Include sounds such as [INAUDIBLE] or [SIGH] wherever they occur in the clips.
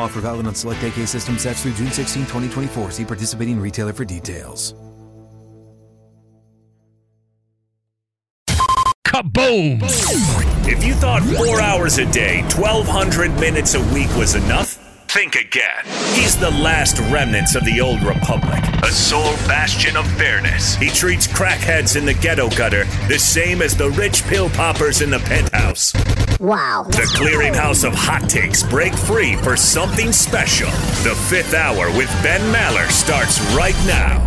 Offer valid on select AK system sets through June 16, 2024. See participating retailer for details. Kaboom! If you thought four hours a day, 1,200 minutes a week was enough, think again. He's the last remnants of the old republic, a sole bastion of fairness. He treats crackheads in the ghetto gutter the same as the rich pill poppers in the penthouse. Wow. The clearinghouse of hot takes break free for something special. The fifth hour with Ben Maller starts right now.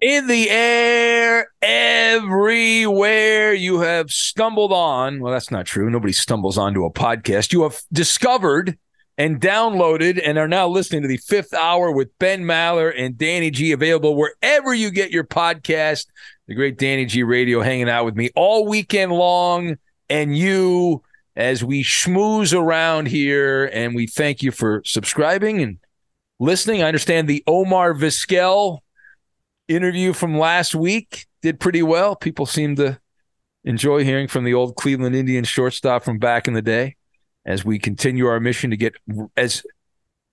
In the air, everywhere you have stumbled on. Well, that's not true. Nobody stumbles onto a podcast. You have discovered and downloaded and are now listening to the fifth hour with Ben Maller and Danny G available wherever you get your podcast. The great Danny G Radio hanging out with me all weekend long and you as we schmooze around here. And we thank you for subscribing and listening. I understand the Omar Vizquel interview from last week did pretty well. People seem to enjoy hearing from the old Cleveland Indians shortstop from back in the day as we continue our mission to get as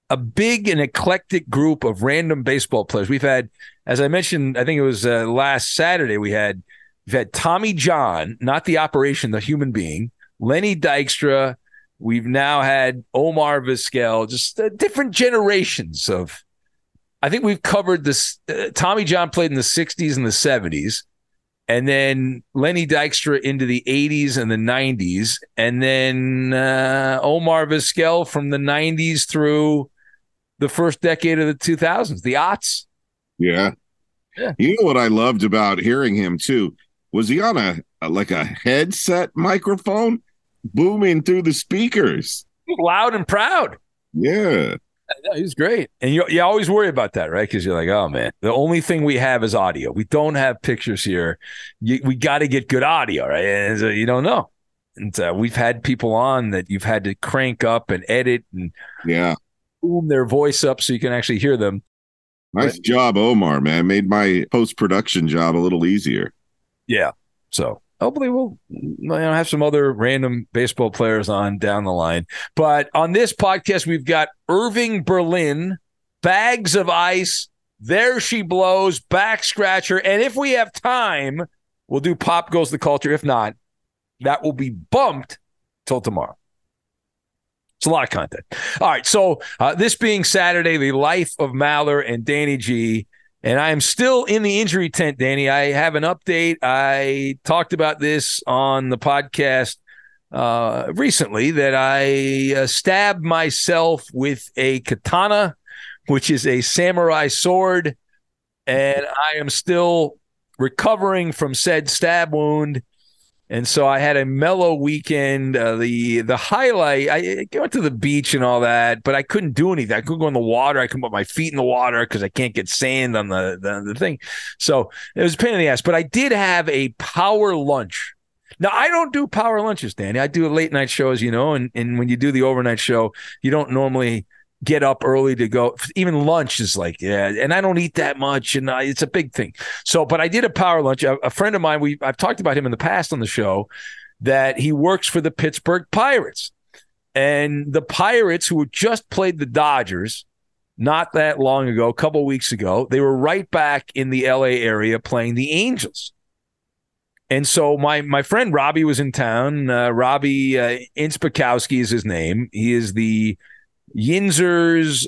a big and eclectic group of random baseball players. We've had, as I mentioned, I think it was uh, last Saturday, we had we've had Tommy John, not the operation, the human being, Lenny Dykstra. We've now had Omar Vizquel, just uh, different generations of I think we've covered this. Uh, Tommy John played in the 60s and the 70s, and then Lenny Dykstra into the 80s and the 90s, and then uh, Omar Vizquel from the 90s through the first decade of the 2000s, the aughts. Yeah. Yeah. You know what I loved about hearing him too? Was he on a, a like a headset microphone booming through the speakers? Loud and proud. Yeah. Yeah, he's great. And you, you always worry about that, right? Because you're like, oh man, the only thing we have is audio. We don't have pictures here. You, we got to get good audio, right? And so you don't know. And uh, we've had people on that you've had to crank up and edit and Yeah. boom their voice up so you can actually hear them. Nice job, Omar, man. Made my post production job a little easier. Yeah. So hopefully we'll you know, have some other random baseball players on down the line. But on this podcast, we've got Irving Berlin, Bags of Ice, There She Blows, Back Scratcher. And if we have time, we'll do Pop Goes the Culture. If not, that will be bumped till tomorrow. It's a lot of content. All right. So, uh, this being Saturday, the life of Maller and Danny G. And I am still in the injury tent, Danny. I have an update. I talked about this on the podcast uh, recently that I uh, stabbed myself with a katana which is a samurai sword, and I am still recovering from said stab wound. And so I had a mellow weekend. Uh, the the highlight, I, I went to the beach and all that, but I couldn't do anything. I couldn't go in the water. I couldn't put my feet in the water because I can't get sand on the, the the thing. So it was a pain in the ass. But I did have a power lunch. Now I don't do power lunches, Danny. I do a late night shows, you know, and and when you do the overnight show, you don't normally get up early to go. Even lunch is like, yeah, and I don't eat that much, and I, it's a big thing. So, but I did a power lunch. A, a, friend of mine, we I've talked about him in the past on the show, that he works for the Pittsburgh Pirates, and the Pirates who just played the Dodgers not that long ago, a couple weeks ago, they were right back in the LA area playing the Angels. And so my my friend Robbie was in town. Uh, Robbie uh, Incmikoski is his name. He is the Yinzer's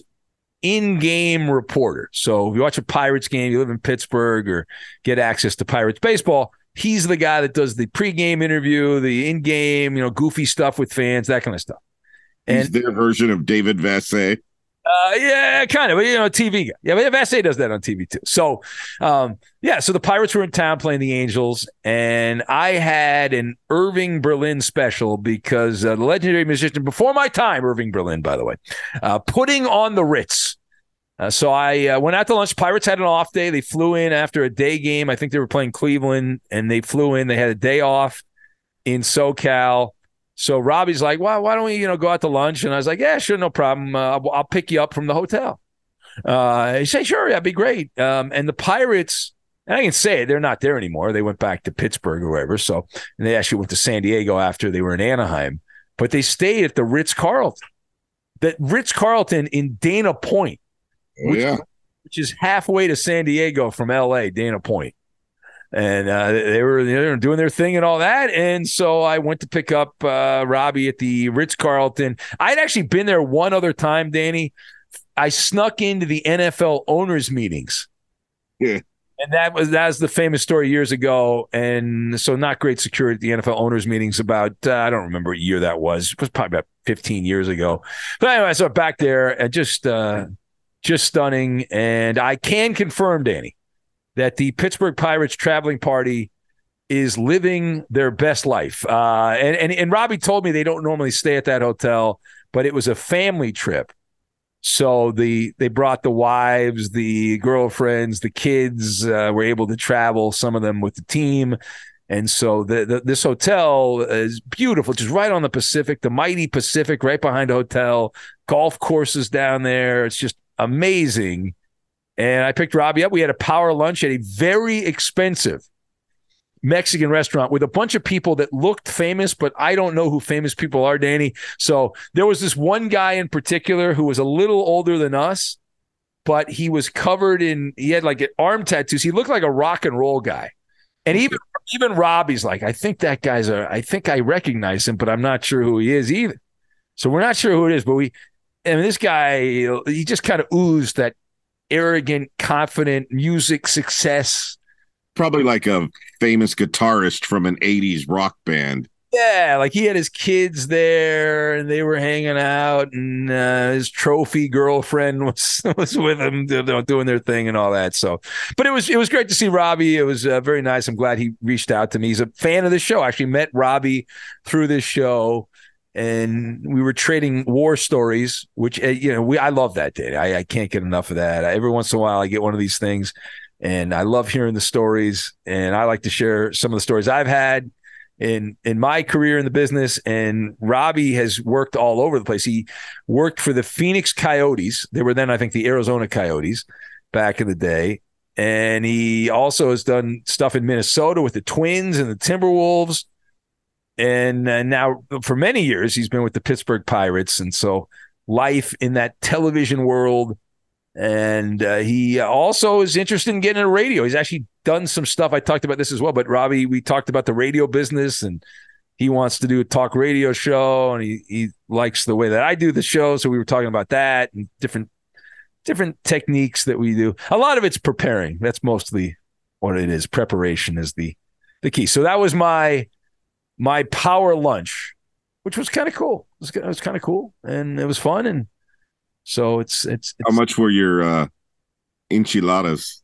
in-game reporter. So if you watch a Pirates game, you live in Pittsburgh or get access to Pirates baseball, he's the guy that does the pregame interview, the in-game, you know, goofy stuff with fans, that kind of stuff. And he's their version of David Vassegh. Uh, yeah, kind of. But, You know, TV. Yeah, but Vassegh does that on TV too. So, um, yeah. So the Pirates were in town playing the Angels, and I had an Irving Berlin special because uh, the legendary musician before my time, Irving Berlin, by the way, uh, putting on the Ritz. Uh, so I uh, went out to lunch. Pirates had an off day. They flew in after a day game. I think they were playing Cleveland, and they flew in. They had a day off in SoCal. So Robbie's like, well, why don't we, you know, go out to lunch? And I was like, yeah, sure, no problem. Uh, I'll, pick you up from the hotel. Uh, he said, sure, that'd be great. Um, and the Pirates, and I can say it, they're not there anymore. They went back to Pittsburgh or wherever. So, and they actually went to San Diego after they were in Anaheim, but they stayed at the Ritz Carlton. The Ritz Carlton in Dana Point, which, yeah. which is halfway to San Diego from LA, Dana Point and uh, they were they were doing their thing and all that. And so I went to pick up uh, Robbie at the Ritz Carlton. I'd actually been there one other time, Danny. I snuck into the NFL owners meetings. Yeah. And that was that's the famous story years ago, and so not great security at the NFL owners meetings. About uh, I don't remember what year that was. It was probably about 15 years ago. But anyway, so back there and just uh, just stunning. And I can confirm, Danny, that the Pittsburgh Pirates traveling party is living their best life. Uh, and, and, and Robbie told me they don't normally stay at that hotel, but it was a family trip. So the they brought the wives, the girlfriends, the kids uh, were able to travel. Some of them with the team, and so the, the, this hotel is beautiful, just right on the Pacific, the mighty Pacific, right behind the hotel. Golf courses down there. It's just amazing. And I picked Robbie up. We had a power lunch at a very expensive Mexican restaurant with a bunch of people that looked famous, but I don't know who famous people are, Danny. So there was this one guy in particular who was a little older than us, but he was covered in, he had like arm tattoos. He looked like a rock and roll guy. And even even Robbie's like, I think that guy's a, I think I recognize him, but I'm not sure who he is either. So we're not sure who it is, but we, and this guy, he just kind of oozed that arrogant, confident music success. Probably like a famous guitarist from an 80s rock band. Yeah, like he had his kids there and they were hanging out, and uh, his trophy girlfriend [LAUGHS] was was with him doing their thing and all that. So, but it was it was great to see Robbie. It was uh, very nice. I'm glad he reached out to me. He's a fan of the show. I actually met Robbie through this show and we were trading war stories, which uh, you know we I love that day. I, I can't get enough of that. Every once in a while, I get one of these things, and I love hearing the stories. And I like to share some of the stories I've had in in my career in the business. And Robbie has worked all over the place. He worked for the Phoenix Coyotes. They were then, I think, the Arizona Coyotes back in the day. And he also has done stuff in Minnesota with the Twins and the Timberwolves and uh, now for many years he's been with the Pittsburgh Pirates, and so life in that television world. And uh, he also is interested in getting a radio. He's actually done some stuff. I talked about this as well, but Robbie, we talked about the radio business, and he wants to do a talk radio show, and he he likes the way that I do the show. So we were talking about that and different different techniques that we do. A lot of it's preparing. That's mostly what it is. Preparation is the the key. So that was my my power lunch, which was kind of cool. It was, was kind of cool and it was fun. And So it's it's, it's How much were your uh, enchiladas?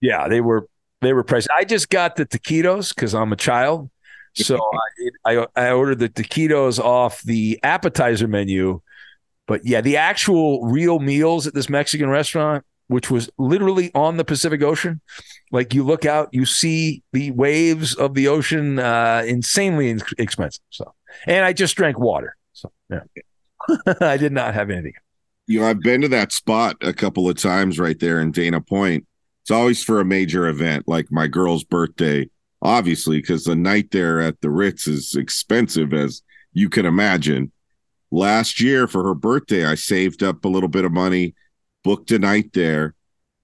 yeah, they were they were priced. I just got the taquitos because I'm a child. So [LAUGHS] I, I I ordered the taquitos off the appetizer menu, but yeah, the actual real meals at this Mexican restaurant, which was literally on the Pacific Ocean, like you look out, you see the waves of the ocean, uh, insanely in- expensive. So, and I just drank water. So yeah, [LAUGHS] I did not have anything. You know, I've been to that spot a couple of times right there in Dana Point. It's always for a major event, like my girl's birthday, obviously, because the night there at the Ritz is expensive as you can imagine. Last year for her birthday, I saved up a little bit of money, booked a night there.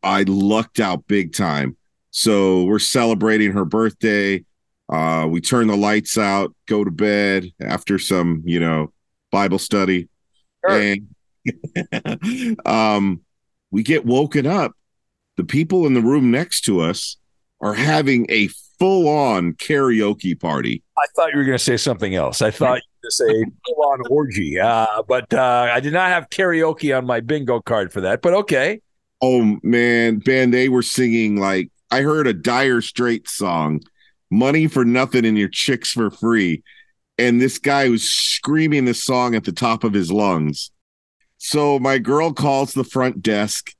I lucked out big time. So we're celebrating her birthday. Uh, we turn the lights out, go to bed after some, you know, Bible study. And [LAUGHS] um, we get woken up. The people in the room next to us are having a full on karaoke party. I thought you were going to say something else. I thought to say full on orgy, uh, but uh, I did not have karaoke on my bingo card for that. But okay, Oh man, Ben, they were singing like I heard a Dire Straits song, "Money for Nothing and Your Chicks for Free," and this guy was screaming this song at the top of his lungs. So my girl calls the front desk.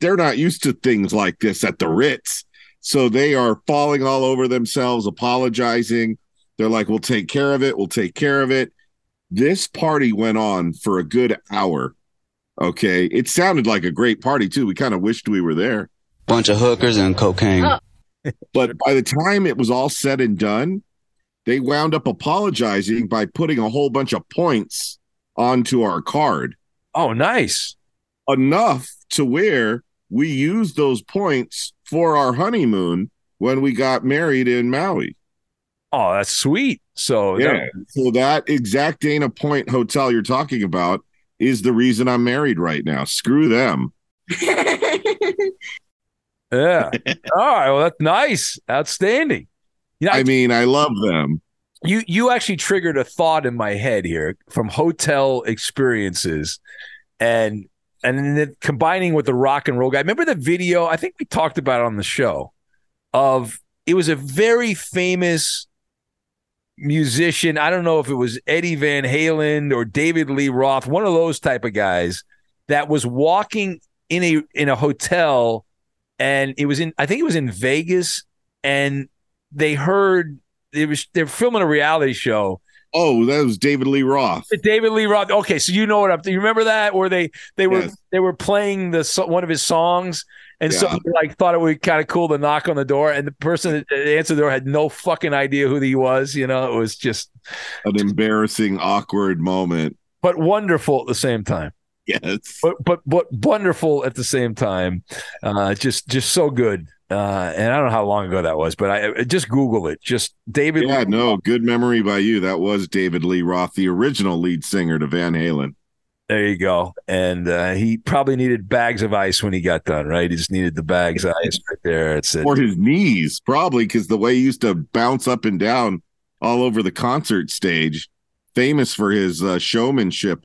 They're not used to things like this at the Ritz, so they are falling all over themselves, apologizing. They're like, "We'll take care of it. We'll take care of it." This party went on for a good hour. Okay. It sounded like a great party too. We kind of wished we were there. bunch of hookers and cocaine. Oh. But by the time it was all said and done, they wound up apologizing by putting a whole bunch of points onto our card. oh nice. Enough to where we used those points for our honeymoon when we got married in Maui. Oh, that's sweet. So Yeah. So that exact Dana Point hotel you're talking about is the reason I'm married right now. Screw them. [LAUGHS] yeah. All right. Well, that's nice. Outstanding. You know, I mean, I love them. you you actually triggered a thought in my head here from hotel experiences, and and then combining with the rock and roll guy. Remember the video? I think we talked about it on the show. Of it was a very famous musician. I don't know if it was Eddie Van Halen or David Lee Roth, one of those type of guys that was walking in a in a hotel, and it was in I think it was in Vegas, and they heard it was they're filming a reality show. Oh, that was David Lee Roth. David Lee Roth. Okay, so you know what I'm. You remember that where they they were Yes. they were playing the one of his songs, and Yeah. so like thought it would be kind of cool to knock on the door, and the person that answered the door had no fucking idea who he was. You know, it was just An embarrassing, awkward moment. but wonderful at the same time. Yes. But but but wonderful at the same time. Uh, just just so good. Uh, and I don't know how long ago that was, but I, just Google it. Just David. Yeah, Lee no, good memory by you. That was David Lee Roth, the original lead singer to Van Halen. There you go. And uh, he probably needed bags of ice when he got done, right? He just needed the bags of ice right there. It's it. Or his knees, probably because the way he used to bounce up and down all over the concert stage, famous for his uh, showmanship.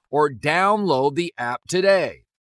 or download the app today.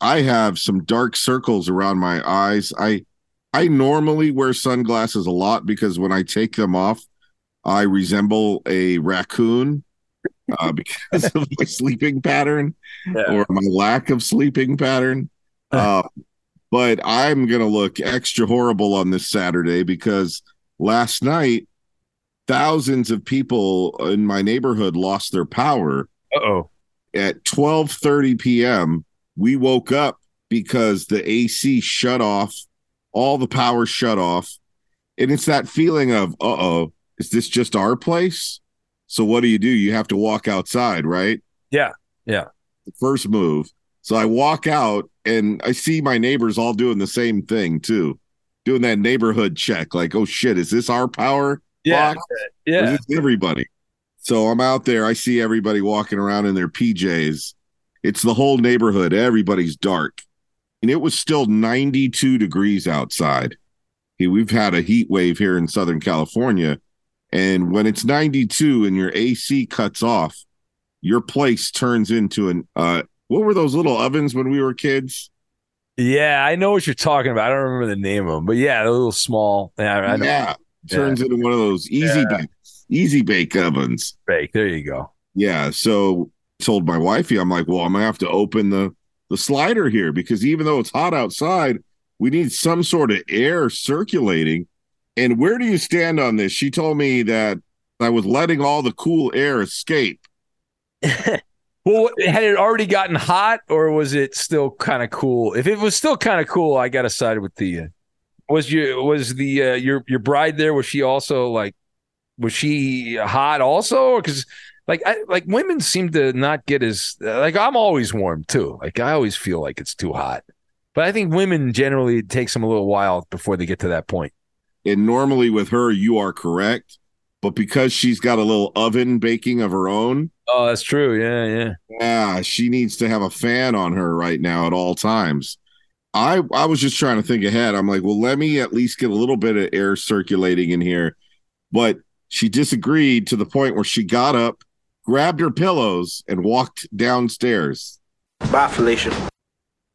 I have some dark circles around my eyes. I I normally wear sunglasses a lot because when I take them off, I resemble a raccoon uh, [LAUGHS] because of my sleeping pattern Yeah. or my lack of sleeping pattern. [LAUGHS] Uh, but I'm gonna look extra horrible on this Saturday because last night thousands of people in my neighborhood lost their power. Uh-oh. At 12:30 p.m., we woke up because the AC shut off, all the power shut off. And it's that feeling of, uh-oh, is this just our place? So what do you do? You have to walk outside, right? Yeah. Yeah. The first move. So I walk out and I see my neighbors all doing the same thing too. Doing that neighborhood check, like, oh shit, is this our power? Yeah. box? Yeah. Everybody. So I'm out there. I see everybody walking around in their PJs. It's the whole neighborhood. Everybody's dark. And it was still 92 degrees outside. We've had a heat wave here in Southern California. And when it's 92 and your AC cuts off, your place turns into an uh what were those little ovens when we were kids? Yeah, I know what you're talking about. I don't remember the name of them, but yeah, a little small. Yeah. Yeah. Turns into one of those easy Yeah. bake, easy bake ovens. Bake. There you go. Yeah. So told my wifey, I'm like, well, I'm gonna have to open the the slider here because even though it's hot outside, we need some sort of air circulating. And where do you stand on this? She told me that I was letting all the cool air escape. [LAUGHS] Well, had it already gotten hot, or was it still kind of cool? If it was still kind of cool, I got to side with the. Uh, was your was the uh, your your bride there? Was she also like? Was she hot also? Because like I like women seem to not get as like I'm always warm too. Like I always feel like it's too hot, but I think women generally it takes them a little while before they get to that point. And normally with her, you are correct. But because she's got a little oven baking of her own, Oh, that's true. Yeah, yeah. Yeah, she needs to have a fan on her right now at all times. I I was just trying to think ahead. I'm like, well, let me at least get a little bit of air circulating in here. But she disagreed to the point where she got up, grabbed her pillows, and walked downstairs. Bye, Felicia.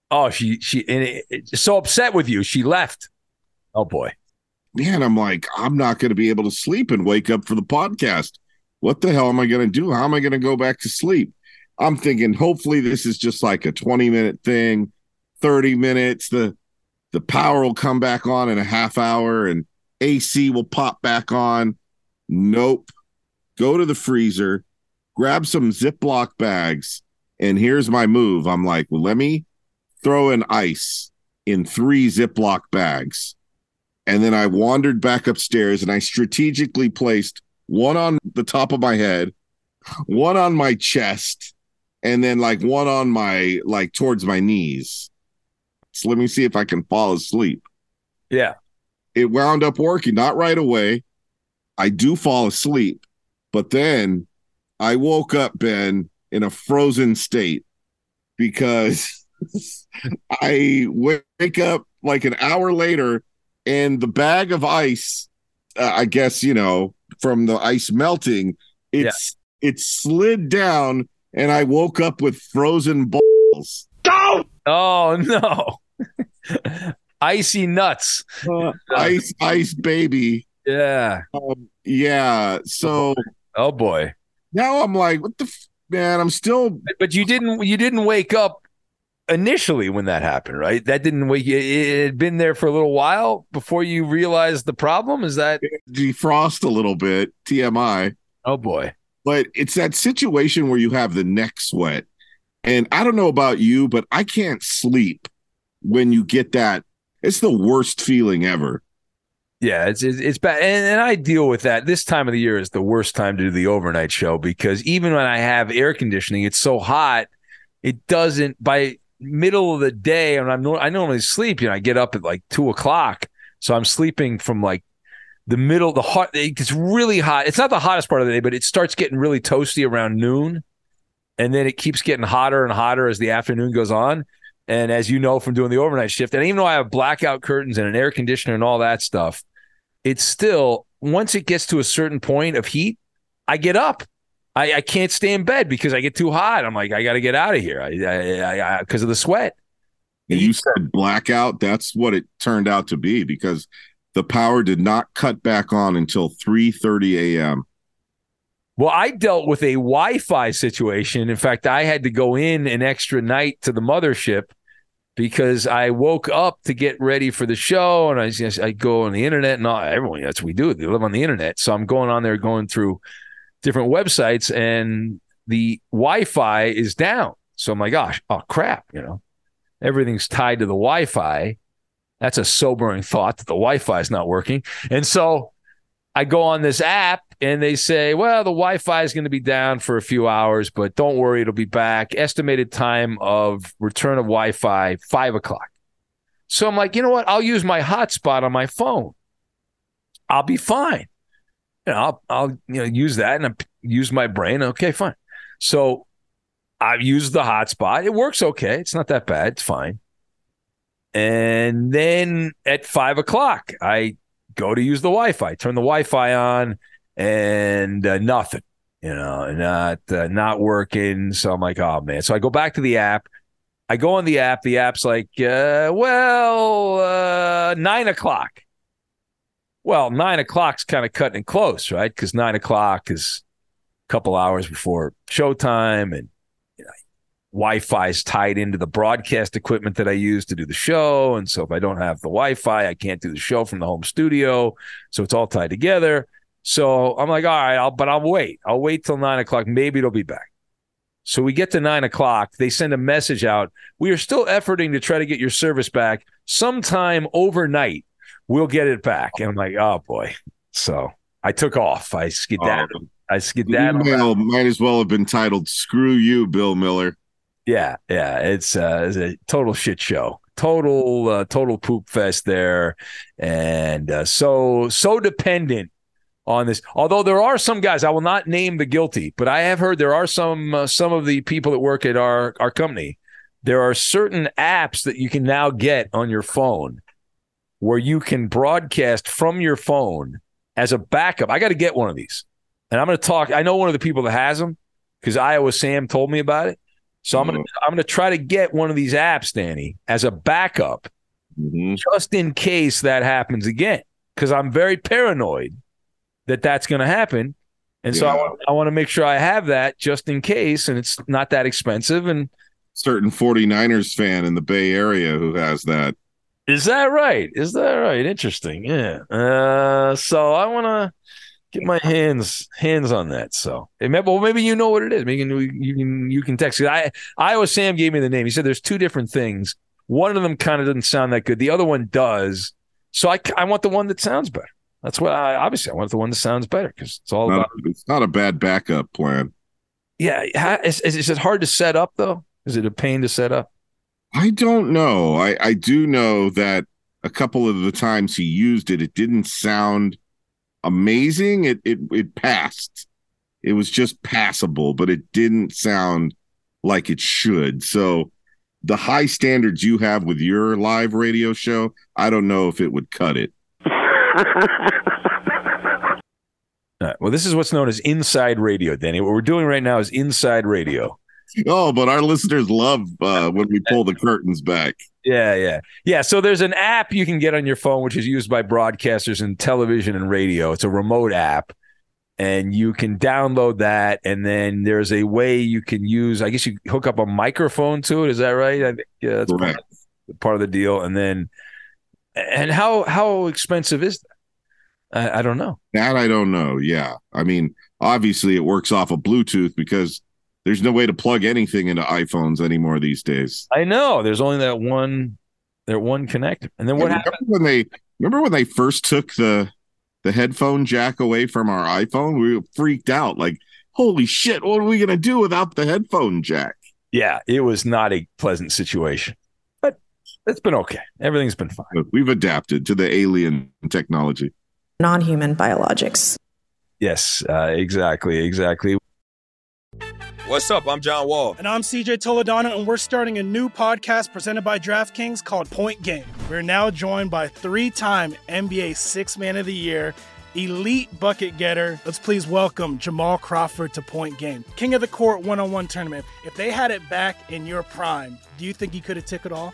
Oh, she she and it, it- so upset with you. She left. Oh boy. Man, I'm like, I'm not going to be able to sleep and wake up for the podcast. What the hell am I going to do? How am I going to go back to sleep? I'm thinking, hopefully, this is just like a 20 minute thing, 30 minutes. The the power will come back on in a half hour and AC will pop back on. Nope. Go to the freezer, grab some Ziploc bags, and here's my move. I'm like, well, let me throw an ice in three Ziploc bags. And then I wandered back upstairs and I strategically placed one on the top of my head, one on my chest, and then like one on my like towards my knees. So let me see if I can fall asleep. Yeah. It wound up working, not right away, I do fall asleep, but then I woke up, Ben, in a frozen state because [LAUGHS] I wake up like an hour later and the bag of ice, uh, I guess, you know, from the ice melting, it's it slid down and I woke up with frozen balls. Go! Oh no. [LAUGHS] Icy nuts. Uh, ice ice baby. Yeah. Um, yeah. So Oh boy. Now I'm like, what the f- man? I'm still But you didn't you didn't wake up initially when that happened, right? That didn't wake you it had been there for a little while before you realized the problem. Is that defrost a little bit. TMI. oh boy. but it's that situation where you have the neck sweat. And I don't know about you, but I can't sleep when you get that. It's the worst feeling ever. Yeah, it's it's, it's bad, and, and I deal with that. This time of the year is the worst time to do the overnight show because even when I have air conditioning, it's so hot, it doesn't. By middle of the day, and I'm I normally sleep. You know, I get up at like two o'clock, so I'm sleeping from like the middle. The hot, it gets really hot. It's not the hottest part of the day, but it starts getting really toasty around noon, and then it keeps getting hotter and hotter as the afternoon goes on. And as you know from doing the overnight shift, and even though I have blackout curtains and an air conditioner and all that stuff, it's still once it gets to a certain point of heat, I get up. I, I can't stay in bed because I get too hot. I'm like, I got to get out of here. I because of the sweat. And you said blackout. That's what it turned out to be because the power did not cut back on until 3:30 a.m. Well, I dealt with a Wi-Fi situation. In fact, I had to go in an extra night to the mothership because I woke up to get ready for the show, and I I go on the internet, and all, everyone that's what we do. They live on the internet, so I'm going on there, going through different websites, and the Wi-Fi is down. So I'm like, gosh, oh crap, you know, everything's tied to the Wi-Fi. That's a sobering thought that the Wi-Fi is not working, and so I go on this app and they say, well, the Wi Fi is going to be down for a few hours, but don't worry, it'll be back. Estimated time of return of Wi Fi, five o'clock. So I'm like, you know what? I'll use my hotspot on my phone. I'll be fine. You know, I'll, I'll you know use that and I use my brain. Okay, fine. So I've used the hotspot. It works okay. It's not that bad. It's fine. And then at five o'clock, I go to use the Wi-Fi, turn the Wi-Fi on, and uh, nothing. You know, not uh, not working. So I'm like, oh man. So I go back to the app. I go on the app. The app's like, uh, well, uh, nine o'clock. Well, nine o'clock's kind of cutting it close, right? Because nine o'clock is a couple hours before showtime, and you know, Wi-Fi is tied into the broadcast equipment that I use to do the show. And so if I don't have the Wi-Fi, I can't do the show from the home studio. So it's all tied together. So I'm like, all right, I'll, but I'll wait. I'll wait till nine o'clock. Maybe it'll be back. So we get to nine o'clock. They send a message out. We are still efforting to try to get your service back sometime overnight. We'll get it back. And I'm like, oh boy. So I took off. I skedaddled. I skedaddled. email might as well have been titled "Screw You, Ben Maller." Yeah, yeah, it's, uh, it's a total shit show, total, uh, total poop fest there, and uh, so so dependent on this. Although there are some guys, I will not name the guilty, but I have heard there are some uh, some of the people that work at our our company. There are certain apps that you can now get on your phone where you can broadcast from your phone as a backup. I got to get one of these, and I'm going to talk. I know one of the people that has them because Iowa Sam told me about it. So I'm gonna I'm gonna try to get one of these apps, Danny, as a backup, just in case that happens again. Because I'm very paranoid that that's going to happen, and so I want I want to make sure I have that just in case, and it's not that expensive. And Certain 49ers fan in the Bay Area who has that. is that right? Is that right? Interesting. Yeah. Uh, so I want to get my hands hands on that. So maybe, well, maybe you know what it is. Maybe you can you can you can text it. I Iowa Sam gave me the name. He said there's two different things. One of them kind of doesn't sound that good. The other one does. So I I want the one that sounds better. That's what I obviously I want the one that sounds better because it's all Not- about. it's not a bad backup plan. Yeah. is, is it hard to set up though? Is it a pain to set up? I don't know. I, I do know that a couple of the times he used it, it didn't sound amazing. It it it passed. It was just passable, but it didn't sound like it should. So the high standards you have with your live radio show, I don't know if it would cut it. Uh, well, this is what's known as inside radio, Danny. What we're doing right now is inside radio. Oh, but our listeners love uh, when we pull the curtains back. Yeah, yeah, yeah. So there's an app you can get on your phone, which is used by broadcasters in television and radio. It's a remote app, and you can download that. And then there's a way you can use. I guess you hook up a microphone to it. Is that right? I think yeah, that's part of, part of the deal. And then, and how how expensive is that? I, I don't know. That I don't know. Yeah, I mean, obviously it works off of Bluetooth because there's no way to plug anything into iPhones anymore these days. I know. There's only that one, that one connector. And then what remember happened? when they remember when they first took the the headphone jack away from our iPhone? We were freaked out, like, holy shit, what are we gonna do without the headphone jack? Yeah, it was not a pleasant situation, it's been okay. Everything's been fine. We've adapted to the alien technology. non human biologics. Yes, uh, exactly, exactly. What's up? I'm John Wall. And I'm CJ Toledano, and we're starting a new podcast presented by DraftKings called Point Game. We're now joined by three time NBA Six Man of the Year, elite bucket getter. Let's please welcome Jamal Crawford to Point Game. King of the Court one on one tournament. If they had it back in your prime, do you think you could have took it all?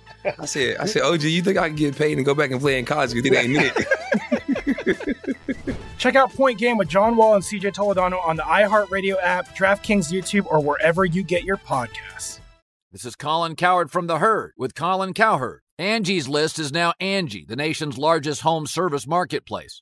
I said, I said, OG, you think I can get paid and go back and play in college? You think I ain't it? [LAUGHS] Check out Point Game with John Wall and CJ Toledano on the iHeartRadio app, DraftKings YouTube, or wherever you get your podcasts. This is Colin Cowherd from The Herd with Colin Cowherd. Angie's List is now Angie, the nation's largest home service marketplace.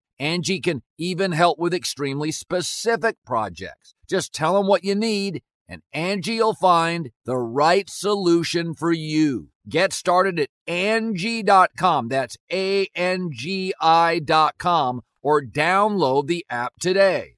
Angie can even help with extremely specific projects. Just tell them what you need, and Angie will find the right solution for you. Get started at Angie.com. That's A N G I.com or download the app today.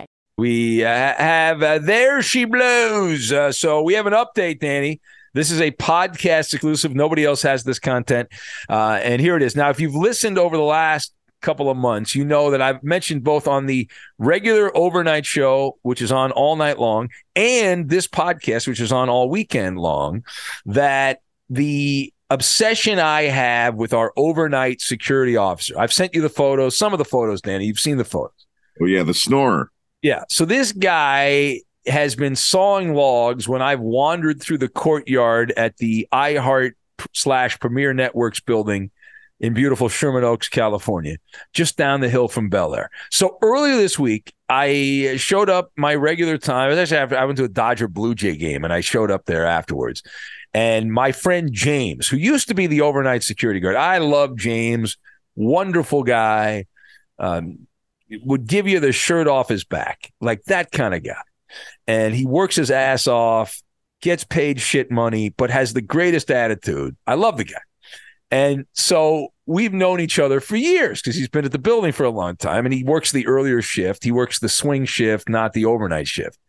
We uh, have uh, There She Blows. Uh, so we have an update, Danny. This is a podcast exclusive. Nobody else has this content. Uh, and here it is. Now, if you've listened over the last couple of months, you know that I've mentioned both on the regular overnight show, which is on all night long, and this podcast, which is on all weekend long, that the obsession I have with our overnight security officer. I've sent you the photos, some of the photos, Danny. You've seen the photos. Oh yeah, the snorer. Yeah. So this guy has been sawing logs when I've wandered through the courtyard at the iHeart slash Premier Networks building in beautiful Sherman Oaks, California, just down the hill from Bel Air. So earlier this week, I showed up my regular time. Actually, after I went to a Dodger Blue Jay game and I showed up there afterwards. And my friend James, who used to be the overnight security guard, I love James, wonderful guy, um, would give you the shirt off his back, like that kind of guy. And he works his ass off, gets paid shit money, but has the greatest attitude. I love the guy. And so we've known each other for years because he's been at the building for a long time and he works the earlier shift. He works the swing shift, not the overnight shift.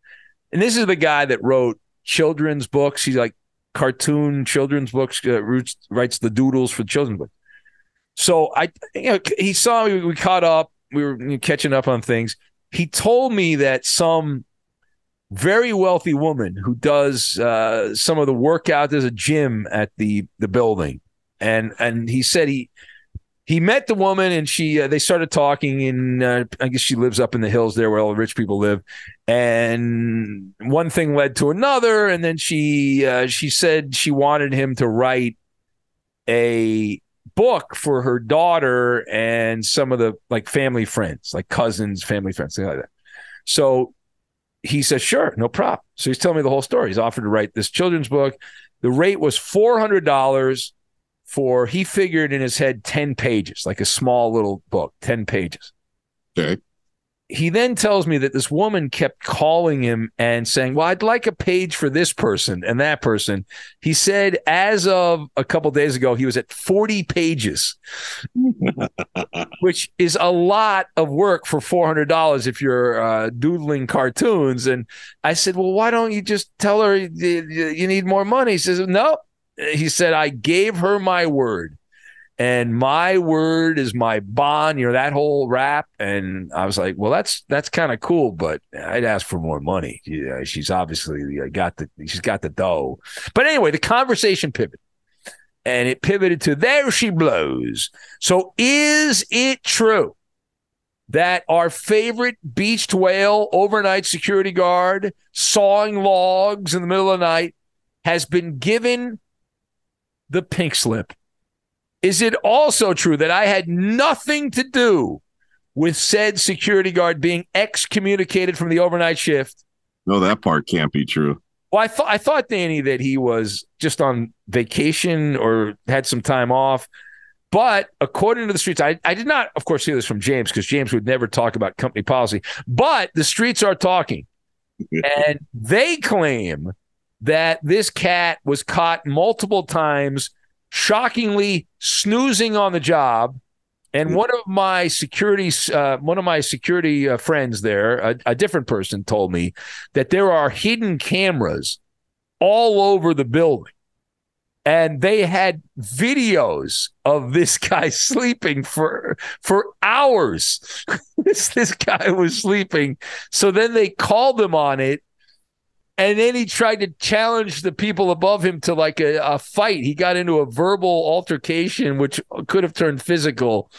And this is the guy that wrote children's books. He's like cartoon children's books, uh, writes the doodles for children's books. So I, you know, he saw me, we caught up, we were catching up on things. He told me that some very wealthy woman who does uh, some of the workout, there's a gym at the the building. And and he said he he met the woman and she uh, they started talking and uh, I guess she lives up in the hills there where all the rich people live. And one thing led to another. And then she uh, she said she wanted him to write a book for her daughter and some of the like family friends like cousins family friends things like that so he says, sure no problem so he's telling me the whole story he's offered to write this children's book the rate was $400 for he figured in his head 10 pages, like a small little book, 10 pages. Okay. He then tells me that this woman kept calling him and saying, Well, I'd like a page for this person and that person. He said, as of a couple days ago, he was at 40 pages, [LAUGHS] which is a lot of work for $400 if you're uh, doodling cartoons. And I said, Well, why don't you just tell her you, you need more money? He says, No, he said, I gave her my word. And my word is my bond, you know, that whole rap. And I was like, well, that's that's kind of cool, but I'd ask for more money. Yeah, she's obviously uh, got the she's got the dough. But anyway, the conversation pivoted. And it pivoted to there she blows. So is it true that our favorite beached whale overnight security guard sawing logs in the middle of the night has been given the pink slip. Is it also true that I had nothing to do with said security guard being excommunicated from the overnight shift? No, that part can't be true. Well, I thought I thought Danny that he was just on vacation or had some time off. But according to the streets, I, I did not, of course, hear this from James because James would never talk about company policy. But the streets are talking, and they claim that this cat was caught multiple times, shockingly snoozing on the job. And one of my security, uh, one of my security uh, friends there, a, a different person, told me that there are hidden cameras all over the building and they had videos of this [LAUGHS] guy sleeping for for hours. [LAUGHS] this this guy was sleeping. So then they called him on it and then he tried to challenge the people above him to like a, a, fight. He got into a verbal altercation, which could have turned physical.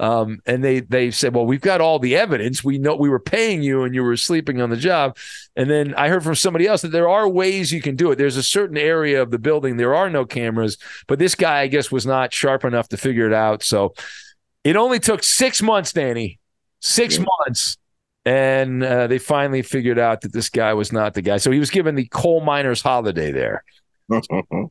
Um, and they they said, "Well, we've got all the evidence. We know we were paying you, and you were sleeping on the job." And then I heard from somebody else that there are ways you can do it. There's a certain area of the building there are no cameras, but this guy, I guess, was not sharp enough to figure it out. So it only took six months, Danny. Six yeah. months and uh, they finally figured out that this guy was not the guy. So he was given the coal miner's holiday there. Do [LAUGHS]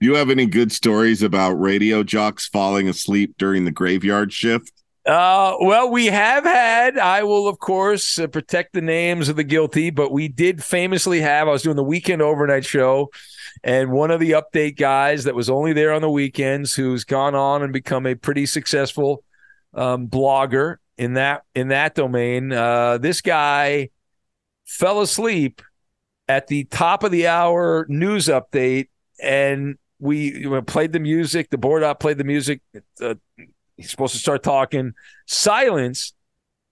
you have any good stories about radio jocks falling asleep during the graveyard shift? Uh, well, we have had. I will, of course, uh, protect the names of the guilty, but we did famously have. I was doing the weekend overnight show, and one of the update guys that was only there on the weekends, who's gone on and become a pretty successful um, blogger, in that in that domain. Uh, this guy fell asleep at the top of the hour news update, and we played the music. The board up played the music. Uh, he's supposed to start talking. Silence.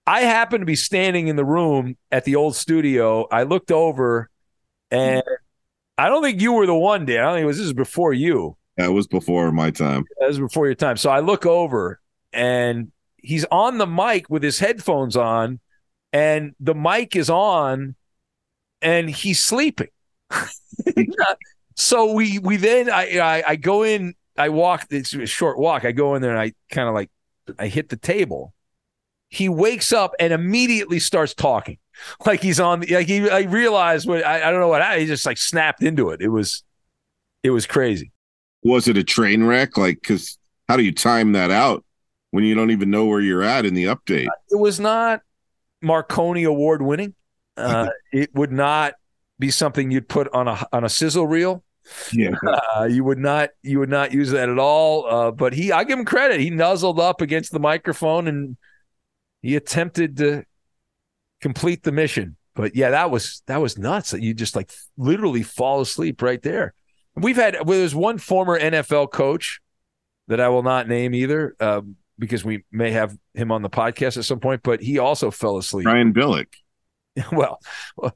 I happened to be standing in the room at the old studio. I looked over, and I don't think you were the one, Dan. I don't think it was. This is before you. That was before my time. That was before your time. So I look over, and he's on the mic with his headphones on, and the mic is on, and he's sleeping. [LAUGHS] so we we then I, I I go in. I walk. It's a short walk. I go in there and I kind of like I hit the table. He wakes up and immediately starts talking, [LAUGHS] like he's on. Like he, I realized what I, I don't know what I, he just like snapped into it. It was It was crazy. Was it a train wreck? Like, because how do you time that out when you don't even know where you're at in the update? It was not Marconi award winning. [LAUGHS] Uh, it would not be something you'd put on a on a sizzle reel. Yeah, [LAUGHS] uh, you would not you would not use that at all. Uh, but he, I give him credit. He nuzzled up against the microphone and he attempted to complete the mission. But yeah, that was that was nuts. You just like literally fall asleep right there. We've had well, there's one former NFL coach that I will not name either um, because we may have him on the podcast at some point. But he also fell asleep. Brian Billick. [LAUGHS] Well,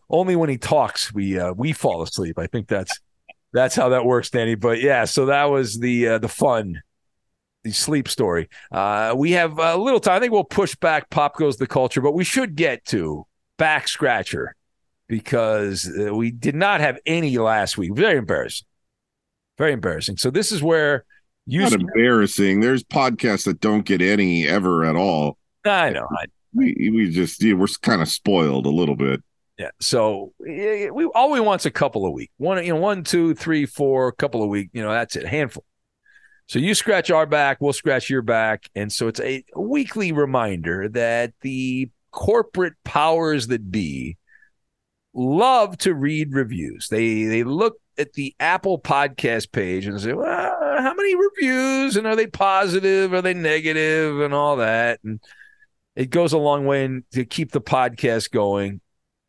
only when he talks we uh, we fall asleep. I think that's that's how that works, Danny. But yeah, so that was the uh, the fun, the sleep story. Uh, we have a little time. I think we'll push back. Pop goes the culture, but we should get to back scratcher because uh, we did not have any last week. Very embarrassing. Very embarrassing. So this is where you not embarrassing. There's podcasts that don't get any ever at all. I know. I, we we just yeah, we're kind of spoiled a little bit. Yeah. So we all we want's a couple a week. One, you know, one, two, three, four, a couple a week. You know, that's it. A handful. So you scratch our back, we'll scratch your back, and so it's a weekly reminder that the corporate powers that be love to read reviews. They they look at the Apple podcast page and say, well, how many reviews? And are they positive? Are they negative? And all that. And it goes a long way in, to keep the podcast going.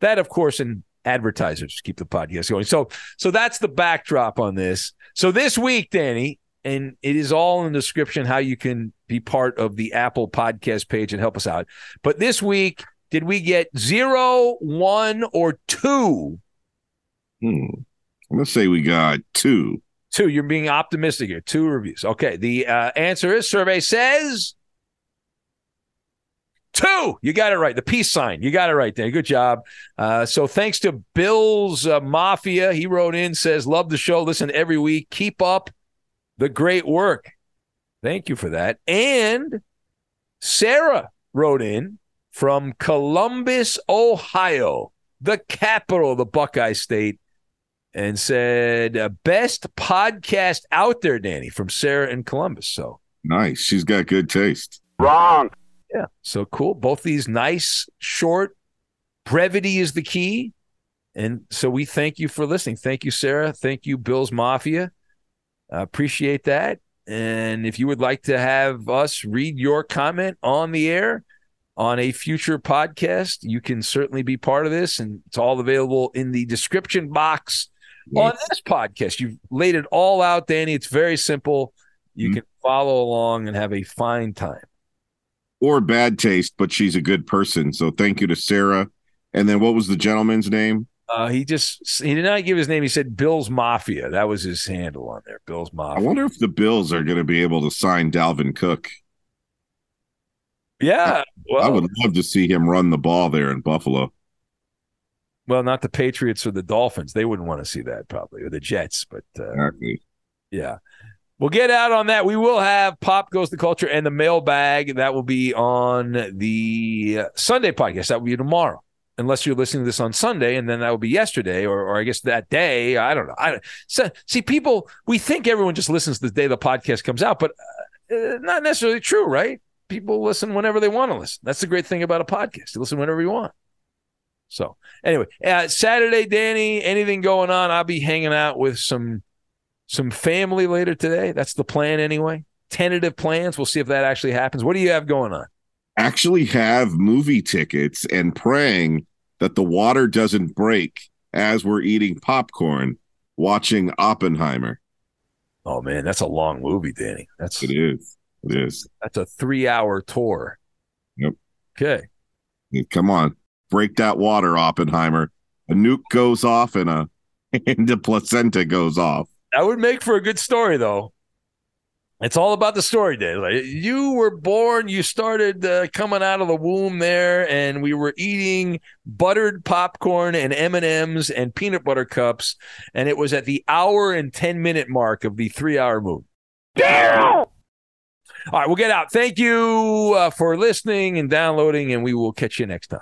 That, of course, and advertisers keep the podcast going. So, so that's the backdrop on this. So this week, Danny, and it is all in the description how you can be part of the Apple podcast page and help us out. But this week, did we get zero, one, or two? Hmm. Let's say we got two. Two. You're being optimistic here. Two reviews. Okay. The uh, answer is survey says two. You got it right. The peace sign. You got it right there. Good job. Uh, so thanks to Bill's uh, Mafia. He wrote in, says, Love the show. Listen every week. Keep up the great work. Thank you for that. And Sarah wrote in from Columbus, Ohio, the capital of the Buckeye State and said uh, best podcast out there, Danny, from Sarah in Columbus. So nice. She's got good taste. Wrong. Yeah. So cool. Both these nice, short, brevity is the key. And so we thank you for listening. Thank you, Sarah. Thank you, Bill's Mafia. I appreciate that. And if you would like to have us read your comment on the air on a future podcast, you can certainly be part of this. And it's all available in the description box on this podcast. You've laid it all out, Danny. It's very simple. You mm-hmm. can follow along and have a fine time. Or bad taste, but she's a good person. So thank you to Sarah. And then what was the gentleman's name? Uh, he just he did not give his name. He said Bill's Mafia. That was his handle on there. Bill's Mafia. I wonder if the Bills are going to be able to sign Dalvin Cook. Yeah, well, I would love to see him run the ball there in Buffalo. Well, not the Patriots or the Dolphins. They wouldn't want to see that probably, or the Jets. But uh, yeah, we'll get out on that. We will have Pop Goes the Culture and the mailbag. That will be on the Sunday podcast. That will be tomorrow, unless you're listening to this on Sunday, and then that will be yesterday, or, or I guess that day. I don't know. I so, see people. We think everyone just listens the day the podcast comes out, but uh, not necessarily true, right? People listen whenever they want to listen. That's the great thing about a podcast. You listen whenever you want. So anyway, uh, Saturday, Danny, anything going on? I'll be hanging out with some some family later today. That's the plan anyway. Tentative plans. We'll see if that actually happens. What do you have going on? Actually, have movie tickets and praying that the water doesn't break as we're eating popcorn, watching Oppenheimer. Oh man, that's a long movie, Danny. That's it is. It is. That's a three-hour tour. Yep. Okay. Come on break that water, Oppenheimer. A nuke goes off and a [LAUGHS] and the placenta goes off. That would make for a good story, though. It's all about the story, Dave. Like, you were born, you started uh, coming out of the womb there, and we were eating buttered popcorn and M and M's and peanut butter cups, and it was at the hour and ten minute mark of the three hour movie. Damn! All right, we'll get out. Thank you uh, for listening and downloading, and we will catch you next time.